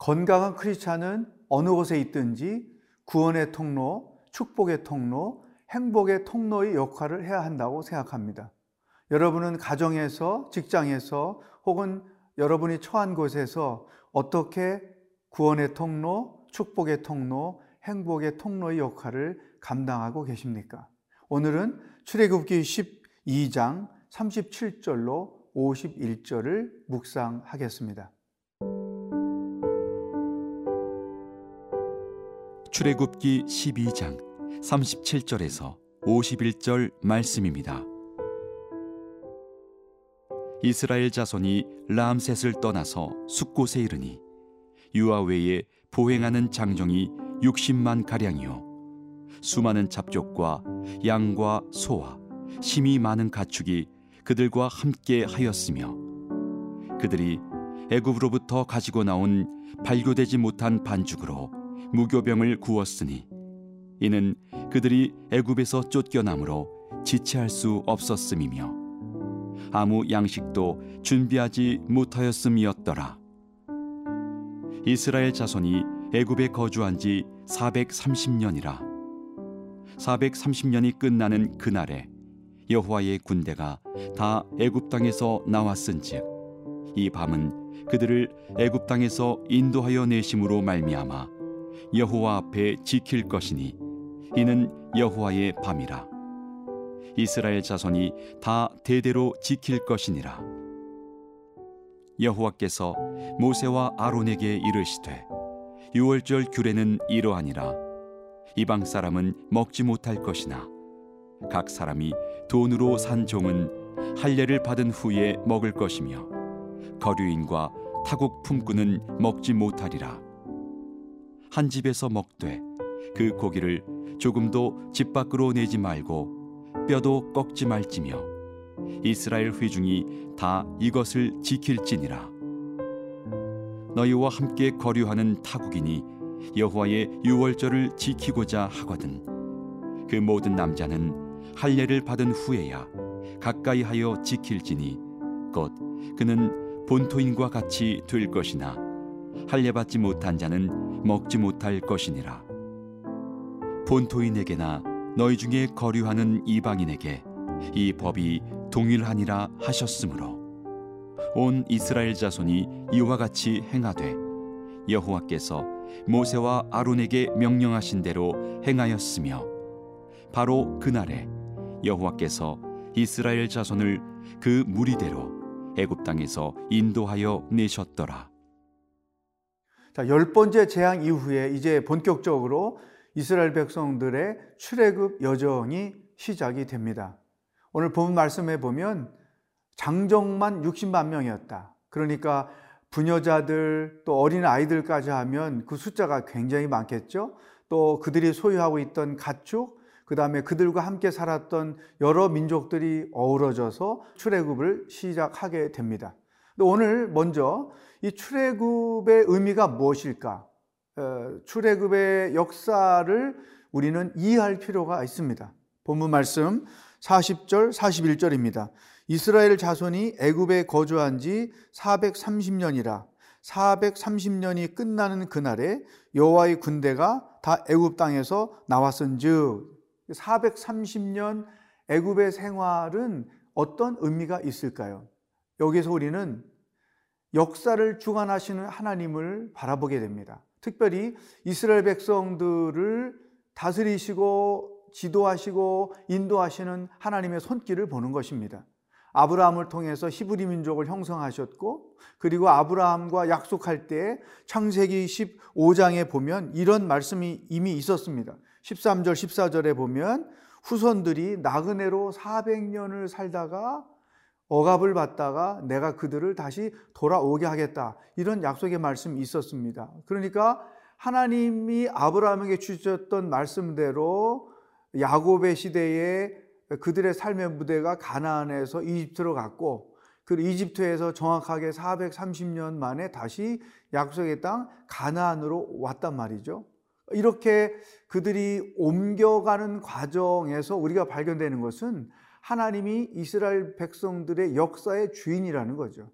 건강한 크리스찬은 어느 곳에 있든지 구원의 통로, 축복의 통로, 행복의 통로의 역할을 해야 한다고 생각합니다. 여러분은 가정에서, 직장에서 혹은 여러분이 처한 곳에서 어떻게 구원의 통로, 축복의 통로, 행복의 통로의 역할을 감당하고 계십니까? 오늘은 출애굽기 12장 37절로 51절을 묵상하겠습니다. 출애굽기 12장 37절에서 51절 말씀입니다. 이스라엘 자손이 람셋을 떠나서 숫곳에 이르니 유아 외에 보행하는 장정이 60만 가량이요 수많은 잡족과 양과 소와 심이 많은 가축이 그들과 함께 하였으며 그들이 애굽으로부터 가지고 나온 발교되지 못한 반죽으로 무교병을 구웠으니 이는 그들이 애굽에서 쫓겨남으로 지체할 수 없었음이며 아무 양식도 준비하지 못하였음이었더라. 이스라엘 자손이 애굽에 거주한 지 430년이라 430년이 끝나는 그날에 여호와의 군대가 다 애굽 땅에서 나왔은즉 이 밤은 그들을 애굽 땅에서 인도하여 내심으로 말미암아 여호와 앞에 지킬 것이니 이는 여호와의 밤이라. 이스라엘 자손이 다 대대로 지킬 것이니라. 여호와께서 모세와 아론에게 이르시되 유월절 규례는 이러하니라. 이방 사람은 먹지 못할 것이나 각 사람이 돈으로 산 종은 할례를 받은 후에 먹을 것이며 거류인과 타국 품꾼은 먹지 못하리라 한 집에서 먹되 그 고기를 조금도 집 밖으로 내지 말고 뼈도 꺾지 말지며 이스라엘 회중이 다 이것을 지킬지니라. 너희와 함께 거류하는 타국인이 여호와의 유월절을 지키고자 하거든 그 모든 남자는 할례를 받은 후에야 가까이 하여 지킬지니 곧 그는 본토인과 같이 될 것이나 할례 받지 못한 자는 먹지 못할 것이니라 본토인에게나 너희 중에 거류하는 이방인에게 이 법이 동일하니라 하셨으므로 온 이스라엘 자손이 이와 같이 행하되 여호와께서 모세와 아론에게 명령하신 대로 행하였으며 바로 그날에 여호와께서 이스라엘 자손을 그 무리대로 애굽 땅에서 인도하여 내셨더라. 자, 열 번째 재앙 이후에 이제 본격적으로 이스라엘 백성들의 출애굽 여정이 시작이 됩니다. 오늘 본 말씀에 보면 장정만 60만 명이었다. 그러니까 부녀자들 또 어린 아이들까지 하면 그 숫자가 굉장히 많겠죠. 또 그들이 소유하고 있던 가축, 그 다음에 그들과 함께 살았던 여러 민족들이 어우러져서 출애굽을 시작하게 됩니다. 오늘 먼저 이 출애굽의 의미가 무엇일까? 어, 출애굽의 역사를 우리는 이해할 필요가 있습니다. 본문 말씀 40절, 41절입니다. 이스라엘 자손이 애굽에 거주한 지 430년이라 430년이 끝나는 그날에 여호와의 군대가 다 애굽 땅에서 나왔은즉 430년 애굽의 생활은 어떤 의미가 있을까요? 여기서 우리는 역사를 주관하시는 하나님을 바라보게 됩니다. 특별히 이스라엘 백성들을 다스리시고 지도하시고 인도하시는 하나님의 손길을 보는 것입니다. 아브라함을 통해서 히브리 민족을 형성하셨고 그리고 아브라함과 약속할 때 창세기 15장에 보면 이런 말씀이 이미 있었습니다. 13절 14절에 보면 후손들이 나그네로 400년을 살다가 억압을 받다가 내가 그들을 다시 돌아오게 하겠다. 이런 약속의 말씀이 있었습니다. 그러니까 하나님이 아브라함에게 주셨던 말씀대로 야곱의 시대에 그들의 삶의 무대가 가나안에서 이집트로 갔고 그 이집트에서 정확하게 430년 만에 다시 약속의 땅 가나안으로 왔단 말이죠. 이렇게 그들이 옮겨가는 과정에서 우리가 발견되는 것은 하나님이 이스라엘 백성들의 역사의 주인이라는 거죠.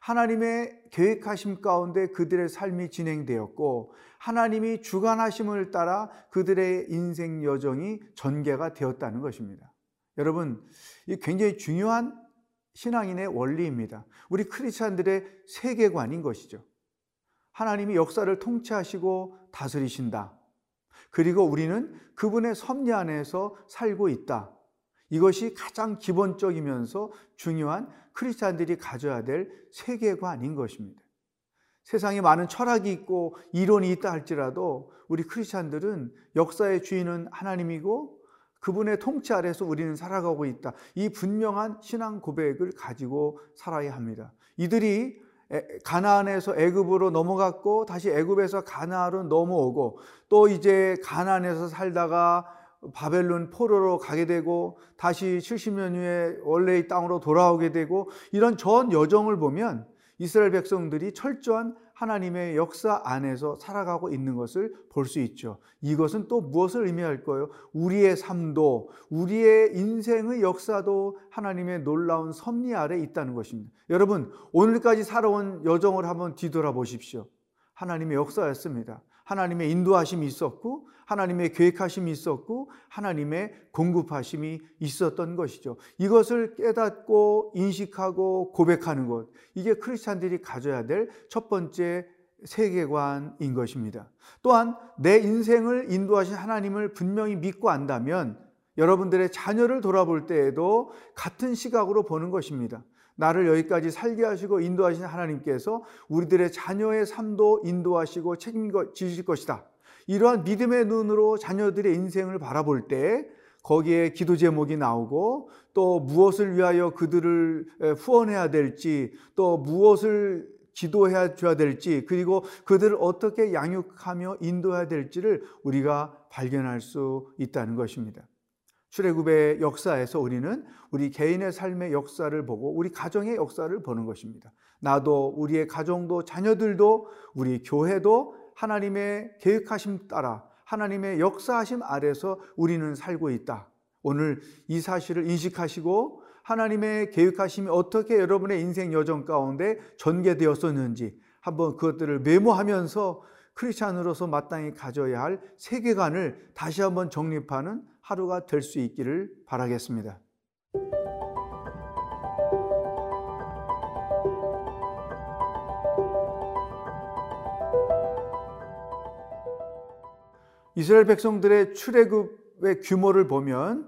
하나님의 계획하심 가운데 그들의 삶이 진행되었고 하나님이 주관하심을 따라 그들의 인생 여정이 전개가 되었다는 것입니다. 여러분, 이 굉장히 중요한 신앙인의 원리입니다. 우리 크리스천들의 세계관인 것이죠. 하나님이 역사를 통치하시고 다스리신다. 그리고 우리는 그분의 섭리 안에서 살고 있다. 이것이 가장 기본적이면서 중요한 크리스찬들이 가져야 될 세계관인 것입니다. 세상에 많은 철학이 있고 이론이 있다 할지라도 우리 크리스찬들은 역사의 주인은 하나님이고 그분의 통치 아래서 우리는 살아가고 있다. 이 분명한 신앙 고백을 가지고 살아야 합니다. 이들이 가나안에서 애굽으로 넘어갔고 다시 애굽에서 가나안으로 넘어오고 또 이제 가나안에서 살다가 바벨론 포로로 가게 되고 다시 70년 후에 원래의 땅으로 돌아오게 되고 이런 전 여정을 보면 이스라엘 백성들이 철저한 하나님의 역사 안에서 살아가고 있는 것을 볼 수 있죠. 이것은 또 무엇을 의미할 거예요? 우리의 삶도, 우리의 인생의 역사도 하나님의 놀라운 섭리 아래 있다는 것입니다. 여러분, 오늘까지 살아온 여정을 한번 뒤돌아보십시오. 하나님의 역사였습니다. 하나님의 인도하심이 있었고 하나님의 계획하심이 있었고 하나님의 공급하심이 있었던 것이죠. 이것을 깨닫고 인식하고 고백하는 것 이게 크리스찬들이 가져야 될 첫 번째 세계관인 것입니다. 또한 내 인생을 인도하신 하나님을 분명히 믿고 안다면 여러분들의 자녀를 돌아볼 때에도 같은 시각으로 보는 것입니다. 나를 여기까지 살게 하시고 인도하신 하나님께서 우리들의 자녀의 삶도 인도하시고 책임지실 것이다. 이러한 믿음의 눈으로 자녀들의 인생을 바라볼 때 거기에 기도 제목이 나오고 또 무엇을 위하여 그들을 후원해야 될지 또 무엇을 기도해야 줘야 될지 그리고 그들을 어떻게 양육하며 인도해야 될지를 우리가 발견할 수 있다는 것입니다. 출애굽의 역사에서 우리는 우리 개인의 삶의 역사를 보고 우리 가정의 역사를 보는 것입니다. 나도 우리의 가정도 자녀들도 우리 교회도 하나님의 계획하심 따라 하나님의 역사하심 아래서 우리는 살고 있다. 오늘 이 사실을 인식하시고 하나님의 계획하심이 어떻게 여러분의 인생 여정 가운데 전개되었었는지 한번 그것들을 메모하면서 크리스찬으로서 마땅히 가져야 할 세계관을 다시 한번 정립하는 하루가 될 수 있기를 바라겠습니다. 이스라엘 백성들의 출애굽의 규모를 보면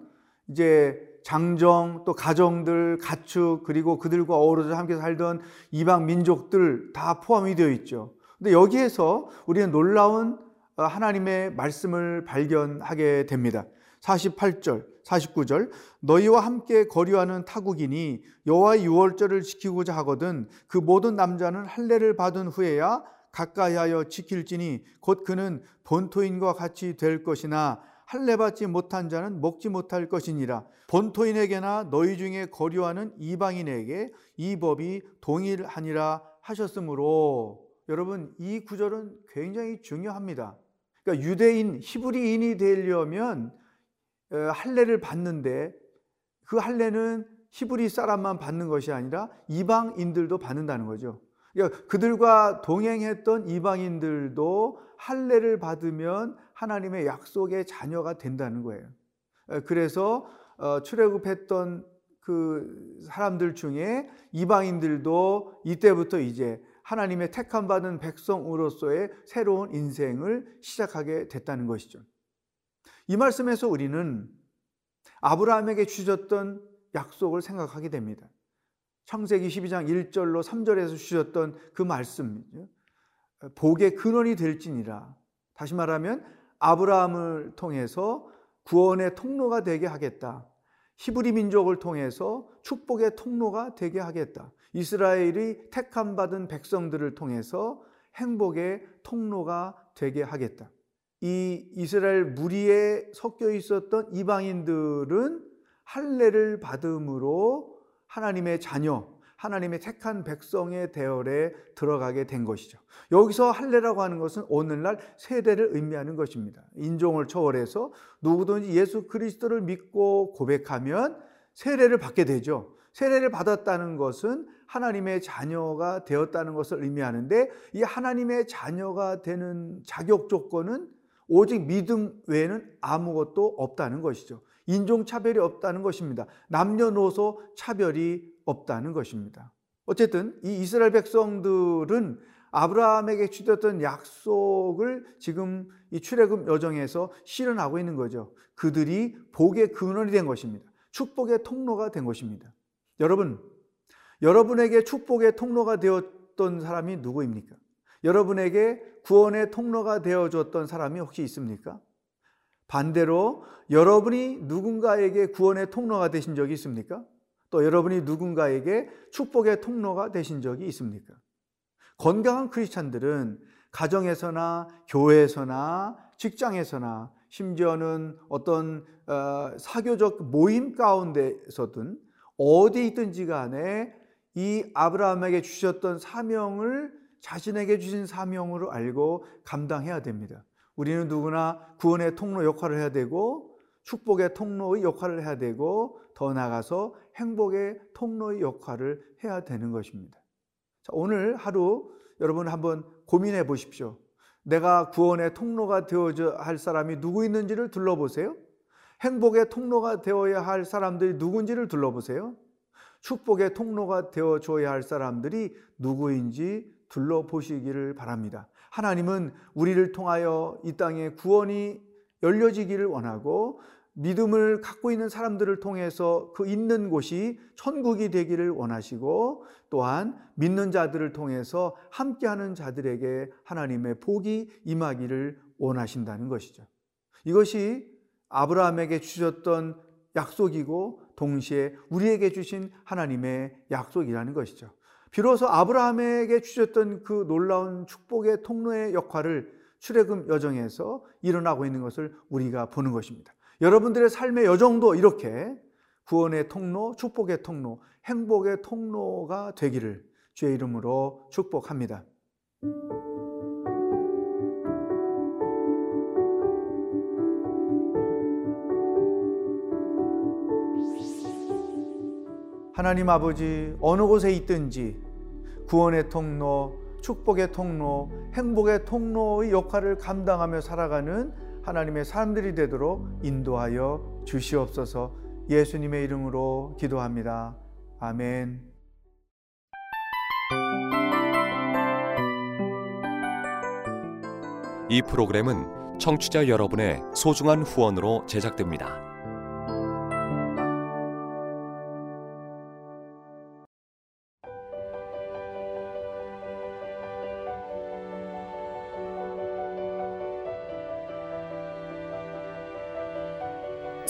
이제 장정 또 가정들 가축 그리고 그들과 어우러져 함께 살던 이방 민족들 다 포함이 되어 있죠. 근데 여기에서 우리는 놀라운 하나님의 말씀을 발견하게 됩니다. 48절, 49절 너희와 함께 거류하는 타국인이 여호와의 유월절을 지키고자 하거든 그 모든 남자는 할례를 받은 후에야 가까이하여 지킬지니 곧 그는 본토인과 같이 될 것이나 할례 받지 못한 자는 먹지 못할 것이니라 본토인에게나 너희 중에 거류하는 이방인에게 이 법이 동일하니라 하셨으므로 여러분 이 구절은 굉장히 중요합니다. 그러니까 유대인 히브리인이 되려면 할례를 받는데 그 할례는 히브리 사람만 받는 것이 아니라 이방인들도 받는다는 거죠. 그러니까 그들과 동행했던 이방인들도 할례를 받으면 하나님의 약속의 자녀가 된다는 거예요. 그래서 어, 출애굽했던 그 사람들 중에 이방인들도 이때부터 이제 하나님의 택함 받은 백성으로서의 새로운 인생을 시작하게 됐다는 것이죠. 이 말씀에서 우리는 아브라함에게 주셨던 약속을 생각하게 됩니다. 창세기 12장 1절로 3절에서 주셨던 그 말씀, 복의 근원이 될지니라. 다시 말하면 아브라함을 통해서 구원의 통로가 되게 하겠다. 히브리 민족을 통해서 축복의 통로가 되게 하겠다. 이스라엘이 택함 받은 백성들을 통해서 행복의 통로가 되게 하겠다. 이 이스라엘 무리에 섞여 있었던 이방인들은 할례를 받음으로 하나님의 자녀, 하나님의 택한 백성의 대열에 들어가게 된 것이죠. 여기서 할례라고 하는 것은 오늘날 세대를 의미하는 것입니다. 인종을 초월해서 누구든지 예수 그리스도를 믿고 고백하면 세례를 받게 되죠. 세례를 받았다는 것은 하나님의 자녀가 되었다는 것을 의미하는데 이 하나님의 자녀가 되는 자격 조건은 오직 믿음 외에는 아무것도 없다는 것이죠. 인종 차별이 없다는 것입니다. 남녀노소 차별이 없다는 것입니다. 어쨌든 이 이스라엘 백성들은 아브라함에게 주셨던 약속을 지금 이 출애굽 여정에서 실현하고 있는 거죠. 그들이 복의 근원이 된 것입니다. 축복의 통로가 된 것입니다. 여러분, 여러분에게 축복의 통로가 되었던 사람이 누구입니까? 여러분에게 구원의 통로가 되어 줬던 사람이 혹시 있습니까? 반대로 여러분이 누군가에게 구원의 통로가 되신 적이 있습니까? 또 여러분이 누군가에게 축복의 통로가 되신 적이 있습니까? 건강한 크리스찬들은 가정에서나 교회에서나 직장에서나 심지어는 어떤 어, 사교적 모임 가운데서든 어디 있든지 간에 이 아브라함에게 주셨던 사명을 자신에게 주신 사명으로 알고 감당해야 됩니다. 우리는 누구나 구원의 통로 역할을 해야 되고 축복의 통로의 역할을 해야 되고 더 나아가서 행복의 통로의 역할을 해야 되는 것입니다. 자, 오늘 하루 여러분 한번 고민해 보십시오. 내가 구원의 통로가 되어야 할 사람이 누구 있는지를 둘러보세요. 행복의 통로가 되어야 할 사람들이 누군지를 둘러보세요. 축복의 통로가 되어줘야 할 사람들이 누구인지 둘러보시기를 바랍니다. 하나님은 우리를 통하여 이 땅에 구원이 열려지기를 원하고 믿음을 갖고 있는 사람들을 통해서 그 있는 곳이 천국이 되기를 원하시고 또한 믿는 자들을 통해서 함께하는 자들에게 하나님의 복이 임하기를 원하신다는 것이죠. 이것이 아브라함에게 주셨던 약속이고 동시에 우리에게 주신 하나님의 약속이라는 것이죠. 비로소 아브라함에게 주셨던 그 놀라운 축복의 통로의 역할을 출애굽 여정에서 일어나고 있는 것을 우리가 보는 것입니다. 여러분들의 삶의 여정도 이렇게 구원의 통로, 축복의 통로, 행복의 통로가 되기를 주의 이름으로 축복합니다. 하나님 아버지 어느 곳에 있든지 구원의 통로, 축복의 통로, 행복의 통로의 역할을 감당하며 살아가는 하나님의 사람들이 되도록 인도하여 주시옵소서 예수님의 이름으로 기도합니다. 아멘. 이 프로그램은 청취자 여러분의 소중한 후원으로 제작됩니다.